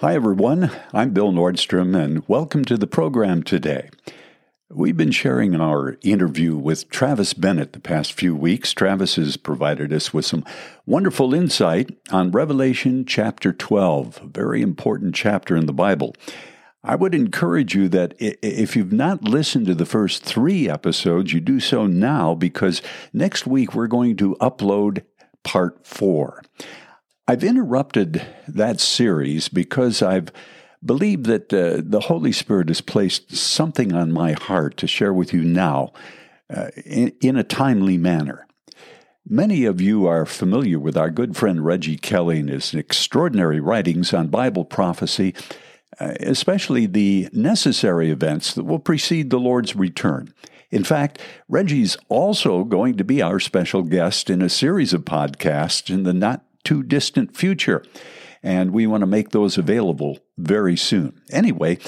Hi, everyone. I'm Bill Nordstrom, and welcome to the program today. We've been sharing our interview with Travis Bennett the past few weeks. Travis has provided us with some wonderful insight on Revelation chapter 12, a very important chapter in the Bible. I would encourage you that if you've not listened to the first three episodes, you do so now because next week we're going to upload part four. I've interrupted that series because I've believed that uh, the Holy Spirit has placed something on my heart to share with you now uh, in, in, a timely manner. Many of you are familiar with our good friend Reggie Kelly and his extraordinary writings on Bible prophecy, uh, especially the necessary events that will precede the Lord's return. In fact, Reggie's also going to be our special guest in a series of podcasts in the not too distant future. And we want to make those available very soon. Anyway,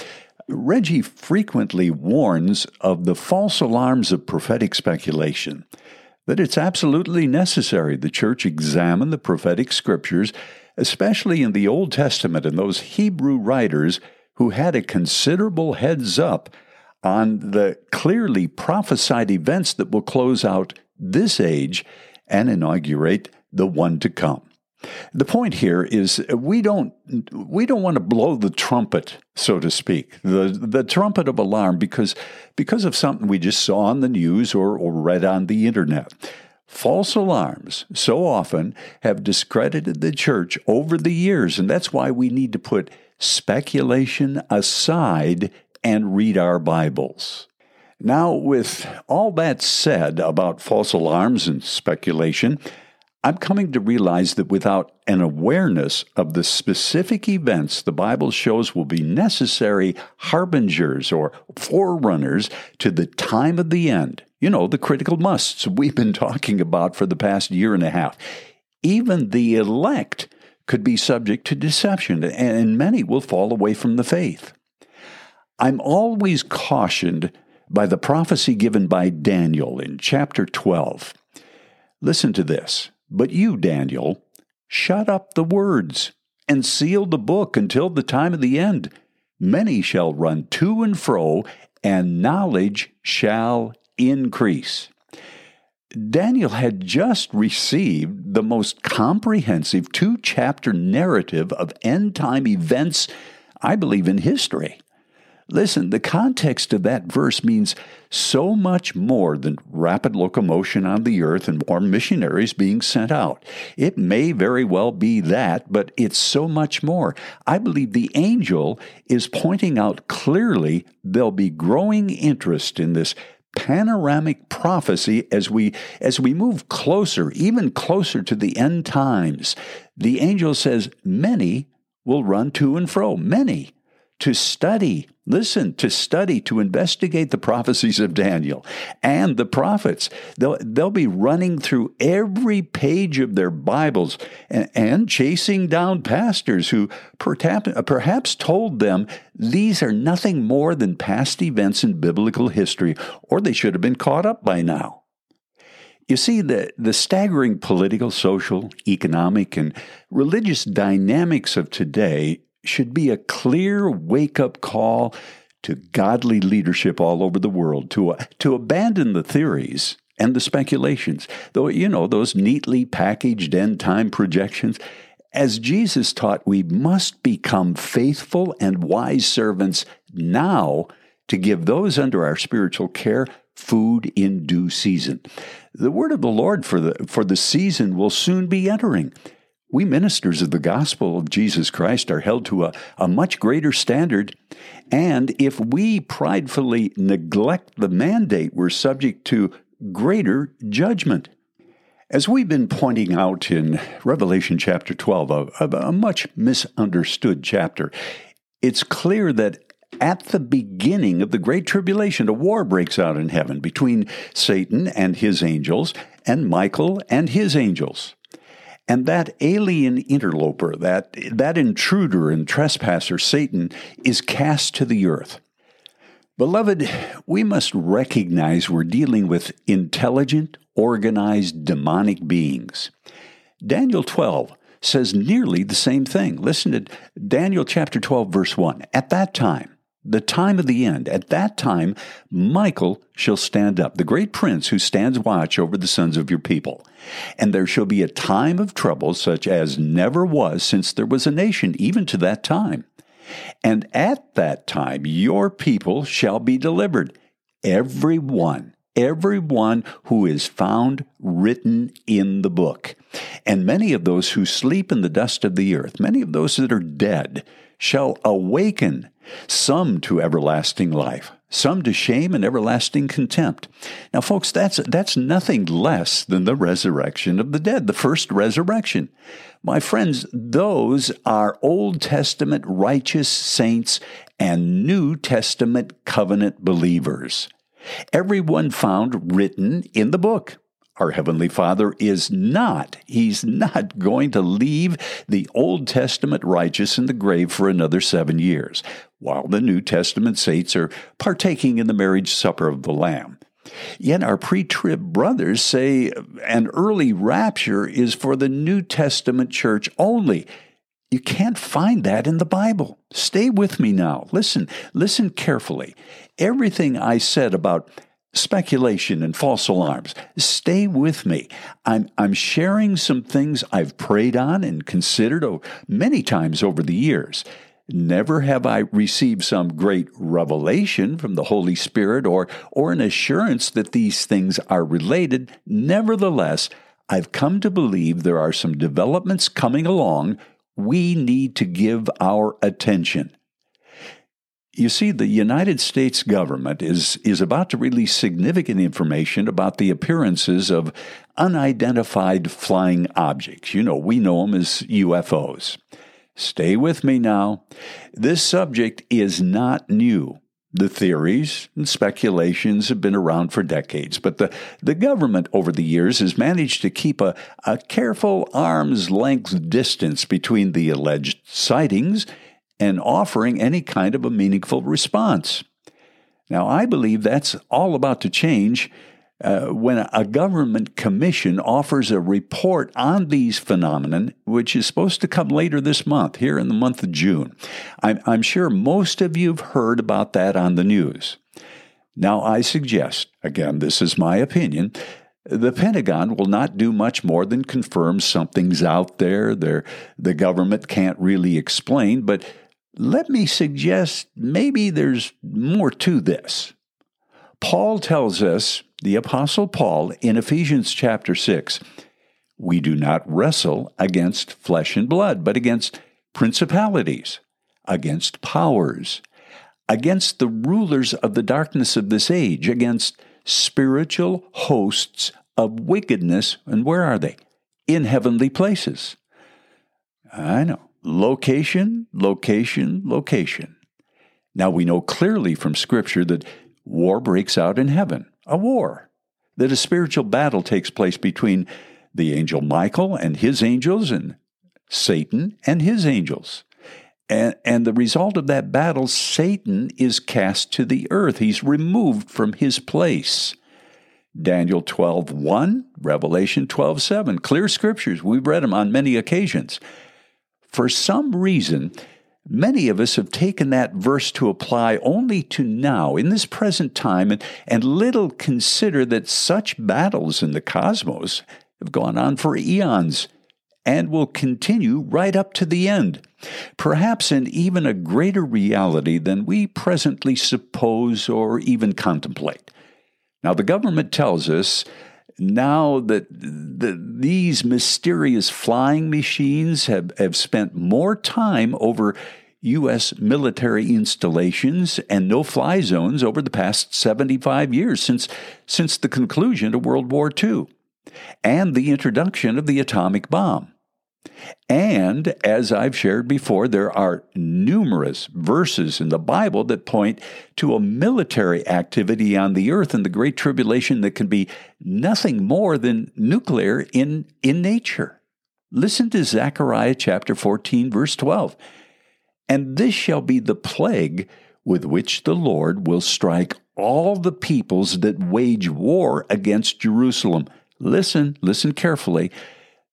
Reggie frequently warns of the false alarms of prophetic speculation, that it's absolutely necessary the church examine the prophetic scriptures, especially in the Old Testament and those Hebrew writers who had a considerable heads up on the clearly prophesied events that will close out this age and inaugurate the one to come. The point here is we don't we don't want to blow the trumpet, so to speak, the the trumpet of alarm because because of something we just saw on the news or, or read on the internet. False alarms so often have discredited the church over the years, and that's why we need to put speculation aside and read our Bibles. Now, with all that said about false alarms and speculation, I'm coming to realize that without an awareness of the specific events the Bible shows will be necessary harbingers or forerunners to the time of the end, you know, the critical musts we've been talking about for the past year and a half, even the elect could be subject to deception, and many will fall away from the faith. I'm always cautioned by the prophecy given by Daniel in chapter 12. Listen to this. But you, Daniel, shut up the words and seal the book until the time of the end. Many shall run to and fro, and knowledge shall increase. Daniel had just received the most comprehensive two chapter narrative of end time events, I believe, in history. Listen, the context of that verse means so much more than rapid locomotion on the earth and more missionaries being sent out. It may very well be that, but it's so much more. I believe the angel is pointing out clearly there'll be growing interest in this panoramic prophecy as we as we move closer even closer to the end times the angel says many will run to and fro many to study, listen, to study, to investigate the prophecies of Daniel and the prophets. They'll, they'll be running through every page of their Bibles and, and chasing down pastors who perhaps, perhaps told them these are nothing more than past events in biblical history, or they should have been caught up by now. You see, the, the staggering political, social, economic, and religious dynamics of today should be a clear wake up call to godly leadership all over the world to, uh, to abandon the theories and the speculations, though, you know, those neatly packaged end time projections. As Jesus taught, we must become faithful and wise servants now to give those under our spiritual care food in due season. The word of the Lord for the, for the season will soon be entering. We ministers of the gospel of Jesus Christ are held to a, a much greater standard, and if we pridefully neglect the mandate, we're subject to greater judgment. As we've been pointing out in Revelation chapter 12, a, a, much misunderstood chapter, it's clear that at the beginning of the Great Tribulation, a war breaks out in heaven between Satan and his angels and Michael and his angels. And that alien interloper, that, that intruder and trespasser, Satan, is cast to the earth. Beloved, we must recognize we're dealing with intelligent, organized, demonic beings. Daniel 12 says nearly the same thing. Listen to Daniel chapter 12, verse 1. At that time, the time of the end, at that time, Michael shall stand up, the great prince who stands watch over the sons of your people. And there shall be a time of trouble such as never was since there was a nation, even to that time. And at that time, your people shall be delivered, every one everyone who is found written in the book. And many of those who sleep in the dust of the earth, many of those that are dead, shall awaken, some to everlasting life, some to shame and everlasting contempt. Now, folks, that's, that's nothing less than the resurrection of the dead, the first resurrection. My friends, those are Old Testament righteous saints and New Testament covenant believers. Everyone found written in the book. Our Heavenly Father is not, He's not going to leave the Old Testament righteous in the grave for another seven years, while the New Testament saints are partaking in the marriage supper of the Lamb. Yet our pre trib brothers say an early rapture is for the New Testament church only. You can't find that in the Bible. Stay with me now. Listen, listen carefully. Everything I said about speculation and false alarms, stay with me. I'm, I'm sharing some things I've prayed on and considered many times over the years. Never have I received some great revelation from the Holy Spirit or, or an assurance that these things are related. Nevertheless, I've come to believe there are some developments coming along we need to give our attention. You see, the United States government is, is about to release significant information about the appearances of unidentified flying objects. You know, we know them as UFOs. Stay with me now. This subject is not new. The theories and speculations have been around for decades, but the, the government over the years has managed to keep a, a careful arm's length distance between the alleged sightings and offering any kind of a meaningful response. Now, I believe that's all about to change uh, when a government commission offers a report on these phenomenon, which is supposed to come later this month, here in the month of June. I'm, I'm sure most of you have heard about that on the news. Now, I suggest, again, this is my opinion, the Pentagon will not do much more than confirm something's out there. There, the government can't really explain, but let me suggest maybe there's more to this. Paul tells us the Apostle Paul in Ephesians chapter 6 we do not wrestle against flesh and blood, but against principalities, against powers, against the rulers of the darkness of this age, against spiritual hosts of wickedness. And where are they? In heavenly places. I know. Location, location, location. Now we know clearly from Scripture that war breaks out in heaven a war, that a spiritual battle takes place between the angel Michael and his angels and Satan and his angels. And, and the result of that battle, Satan is cast to the earth. He's removed from his place. Daniel 12, 1, Revelation 12, 7. Clear scriptures. We've read them on many occasions. For some reason, Many of us have taken that verse to apply only to now, in this present time, and, and little consider that such battles in the cosmos have gone on for eons and will continue right up to the end, perhaps in even a greater reality than we presently suppose or even contemplate. Now, the government tells us now that the, these mysterious flying machines have, have spent more time over U.S. military installations and no fly zones over the past 75 years since, since the conclusion of World War II and the introduction of the atomic bomb. And as I've shared before, there are numerous verses in the Bible that point to a military activity on the earth in the Great Tribulation that can be nothing more than nuclear in, in nature. Listen to Zechariah chapter 14, verse 12. And this shall be the plague with which the Lord will strike all the peoples that wage war against Jerusalem. Listen, listen carefully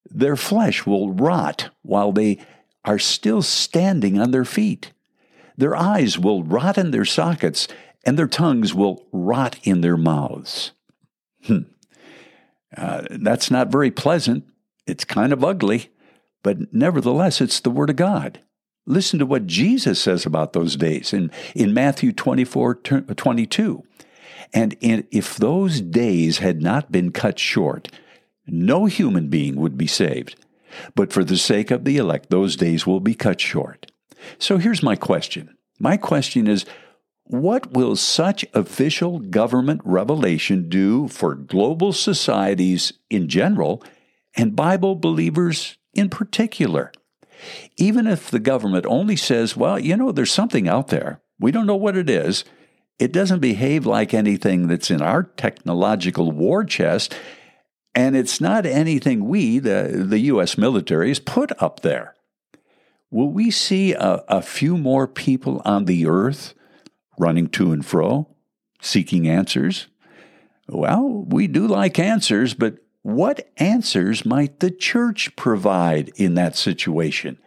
Their flesh will rot while they are still standing on their feet. Their eyes will rot in their sockets, and their tongues will rot in their mouths. Hmm. Uh, that's not very pleasant. It's kind of ugly, but nevertheless, it's the Word of God. Listen to what Jesus says about those days in, in Matthew 24 22. And in, if those days had not been cut short, no human being would be saved. But for the sake of the elect, those days will be cut short. So here's my question. My question is what will such official government revelation do for global societies in general and Bible believers in particular? Even if the government only says, well, you know, there's something out there, we don't know what it is, it doesn't behave like anything that's in our technological war chest, and it's not anything we, the, the U.S. military, has put up there. Will we see a, a few more people on the earth running to and fro, seeking answers? Well, we do like answers, but what answers might the church provide in that situation?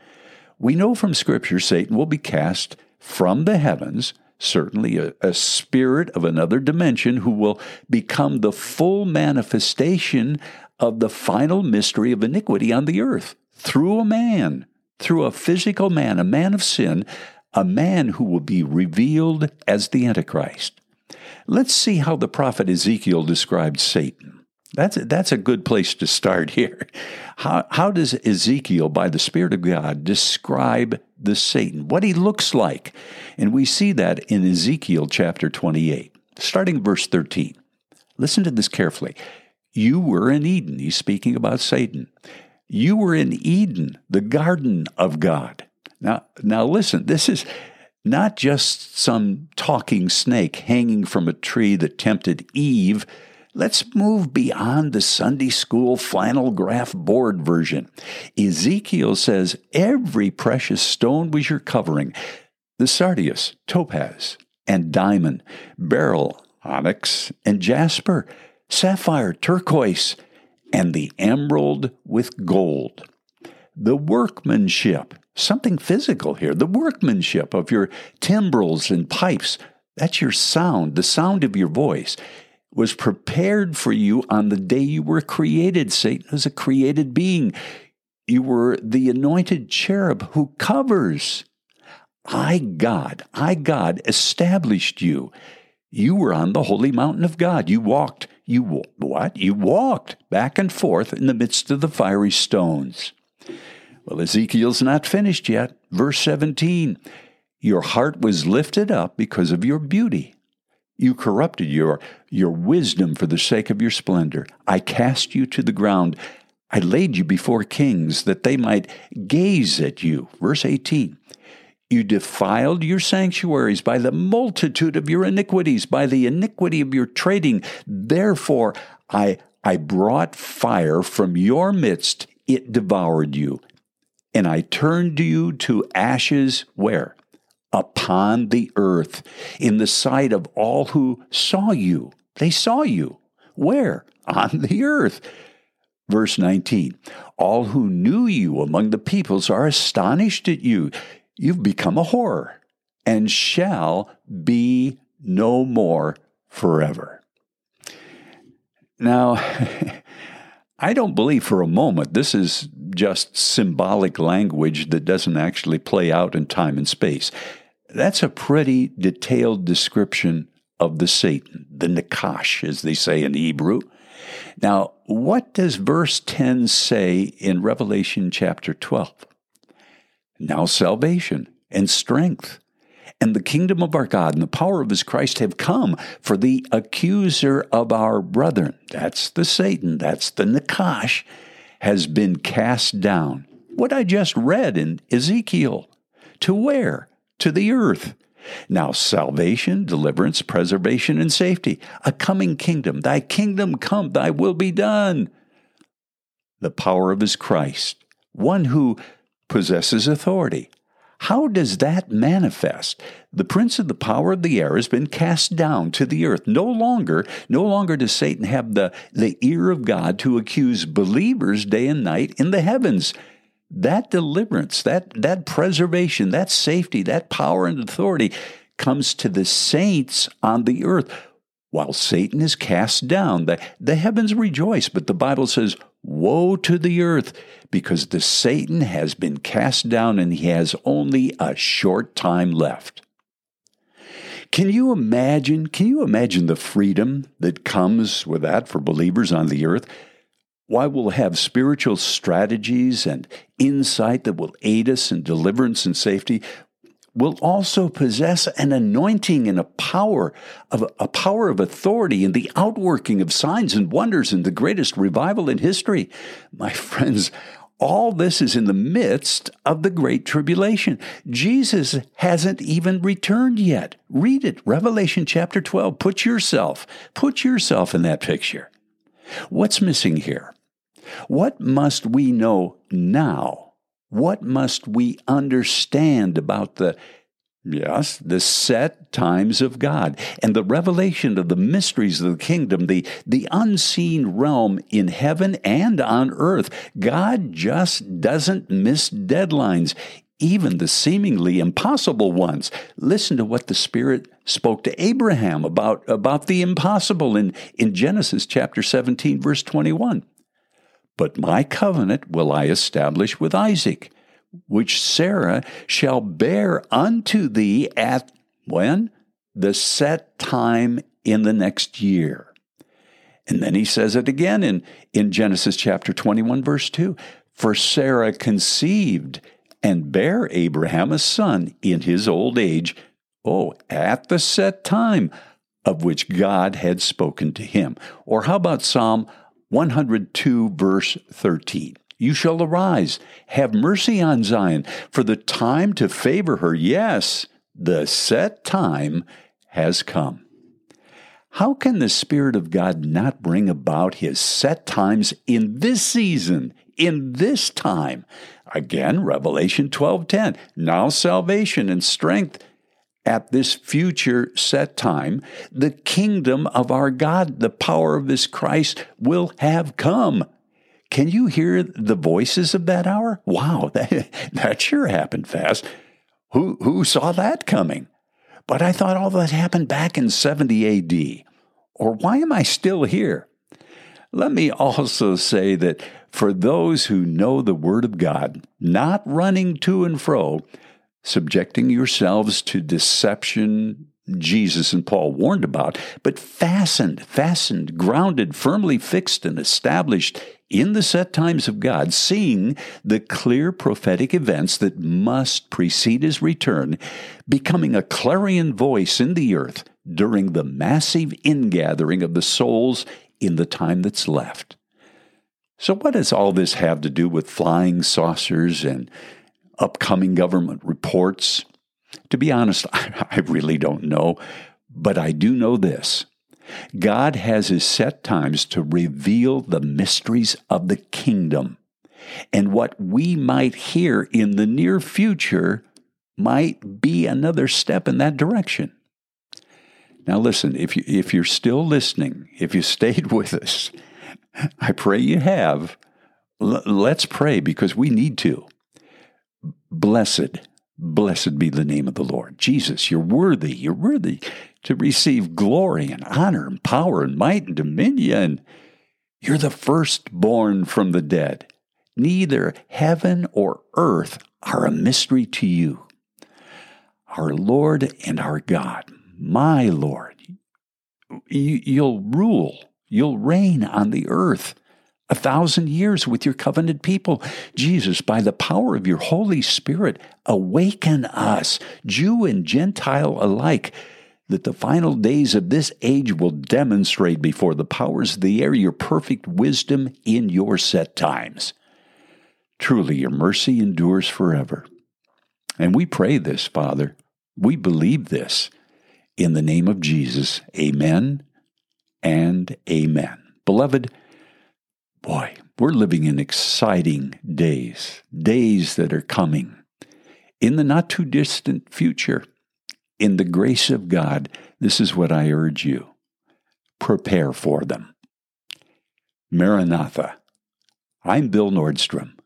We know from Scripture Satan will be cast from the heavens, certainly a, a, spirit of another dimension who will become the full manifestation of the final mystery of iniquity on the earth through a man, through a physical man, a man of sin, a man who will be revealed as the Antichrist. Let's see how the prophet Ezekiel described Satan. That's a, that's a good place to start here. How, how does Ezekiel, by the Spirit of God, describe the Satan, what he looks like? And we see that in Ezekiel chapter 28, starting verse 13. Listen to this carefully. You were in Eden. He's speaking about Satan. You were in Eden, the garden of God. Now, now listen, this is not just some talking snake hanging from a tree that tempted Eve. Let's move beyond the Sunday school flannel graph board version. Ezekiel says every precious stone was your covering the sardius, topaz, and diamond, beryl, onyx, and jasper, sapphire, turquoise, and the emerald with gold. The workmanship something physical here. The workmanship of your timbrels and pipes, that's your sound, the sound of your voice, was prepared for you on the day you were created. Satan was a created being. You were the anointed cherub who covers. I, God, I, God, established you. You were on the holy mountain of God. You walked, you what? You walked back and forth in the midst of the fiery stones. Well, Ezekiel's not finished yet. Verse 17 Your heart was lifted up because of your beauty. You corrupted your, your wisdom for the sake of your splendor. I cast you to the ground. I laid you before kings that they might gaze at you. Verse 18. You defiled your sanctuaries by the multitude of your iniquities, by the iniquity of your trading. Therefore, I, I brought fire from your midst, it devoured you and I turned you to ashes where? Upon the earth, in the sight of all who saw you. They saw you. Where? On the earth. Verse 19 All who knew you among the peoples are astonished at you. You've become a horror and shall be no more forever. Now, I don't believe for a moment this is just symbolic language that doesn't actually play out in time and space. That's a pretty detailed description of the Satan, the Nakash, as they say in Hebrew. Now, what does verse 10 say in Revelation chapter 12? Now salvation and strength and the kingdom of our God and the power of his Christ have come, for the accuser of our brethren, that's the Satan, that's the Nakash, has been cast down. What I just read in Ezekiel. To where? To the earth. Now, salvation, deliverance, preservation, and safety, a coming kingdom. Thy kingdom come, thy will be done. The power of his Christ, one who possesses authority, How does that manifest? The prince of the power of the air has been cast down to the earth. No longer, no longer does Satan have the, the ear of God to accuse believers day and night in the heavens. That deliverance, that, that preservation, that safety, that power and authority comes to the saints on the earth. While Satan is cast down, the, the heavens rejoice, but the Bible says, Woe to the earth, because the Satan has been cast down and he has only a short time left. Can you imagine? Can you imagine the freedom that comes with that for believers on the earth? Why we'll have spiritual strategies and insight that will aid us in deliverance and safety will also possess an anointing and a power of a power of authority and the outworking of signs and wonders and the greatest revival in history. My friends, all this is in the midst of the great tribulation. Jesus hasn't even returned yet. Read it, Revelation chapter 12. Put yourself, put yourself in that picture. What's missing here? What must we know now what must we understand about the Yes, the set times of God and the revelation of the mysteries of the kingdom, the, the unseen realm in heaven and on earth. God just doesn't miss deadlines, even the seemingly impossible ones. Listen to what the Spirit spoke to Abraham about, about the impossible in, in Genesis chapter 17, verse 21. But my covenant will I establish with Isaac, which Sarah shall bear unto thee at when? The set time in the next year. And then he says it again in, in Genesis chapter 21, verse 2 For Sarah conceived and bare Abraham a son in his old age, oh, at the set time of which God had spoken to him. Or how about Psalm 102, verse 13. You shall arise, have mercy on Zion, for the time to favor her, yes, the set time has come. How can the Spirit of God not bring about His set times in this season, in this time? Again, Revelation 12:10. Now salvation and strength at this future set time, the kingdom of our God, the power of this Christ will have come. Can you hear the voices of that hour? Wow, that, that sure happened fast. Who, who saw that coming? But I thought all that happened back in 70 AD. Or why am I still here? Let me also say that for those who know the Word of God, not running to and fro, subjecting yourselves to deception, Jesus and Paul warned about, but fastened, fastened, grounded, firmly fixed, and established in the set times of God, seeing the clear prophetic events that must precede his return, becoming a clarion voice in the earth during the massive ingathering of the souls in the time that's left. So, what does all this have to do with flying saucers and upcoming government reports? To be honest, I really don't know, but I do know this. God has his set times to reveal the mysteries of the kingdom. And what we might hear in the near future might be another step in that direction. Now, listen, if, you, if you're still listening, if you stayed with us, I pray you have. L- let's pray because we need to. Blessed, blessed be the name of the Lord. Jesus, you're worthy. You're worthy to receive glory and honor and power and might and dominion. You're the firstborn from the dead. Neither heaven or earth are a mystery to you. Our Lord and our God, my Lord, you'll rule, you'll reign on the earth a thousand years with your covenanted people. Jesus, by the power of your Holy Spirit, awaken us, Jew and Gentile alike, that the final days of this age will demonstrate before the powers of the air your perfect wisdom in your set times. Truly, your mercy endures forever. And we pray this, Father. We believe this. In the name of Jesus, amen and amen. Beloved, Boy, we're living in exciting days, days that are coming. in the not too distant future. In the grace of God, this is what I urge you prepare for them. Maranatha. I'm Bill Nordstrom.